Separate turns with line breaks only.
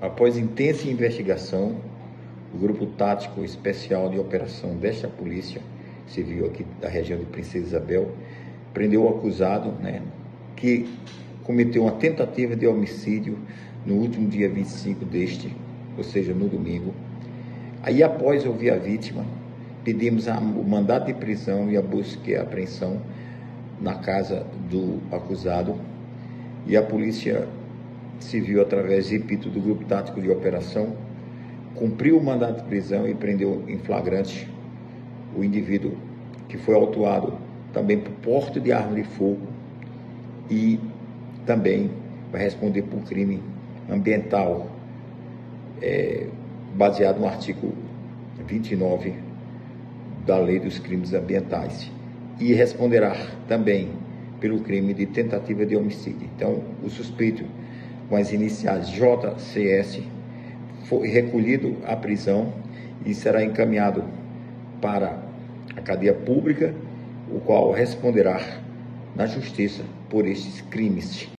Após intensa investigação, o Grupo Tático Especial de Operação desta Polícia Civil aqui da região de Princesa Isabel prendeu o acusado, né, que cometeu uma tentativa de homicídio no último dia 25 deste, ou seja, no domingo. Aí, após ouvir a vítima, pedimos a, o mandato de prisão e a busca e a apreensão na casa do acusado e a polícia civil, através, repito, do grupo tático de operação, cumpriu o mandato de prisão e prendeu em flagrante o indivíduo que foi autuado também por porte de arma de fogo e também vai responder por crime ambiental, é, baseado no artigo 29 da Lei dos Crimes Ambientais. E responderá também pelo crime de tentativa de homicídio. Então, o suspeito com as iniciais JCS foi recolhido à prisão e será encaminhado para a cadeia pública, o qual responderá na justiça por estes crimes.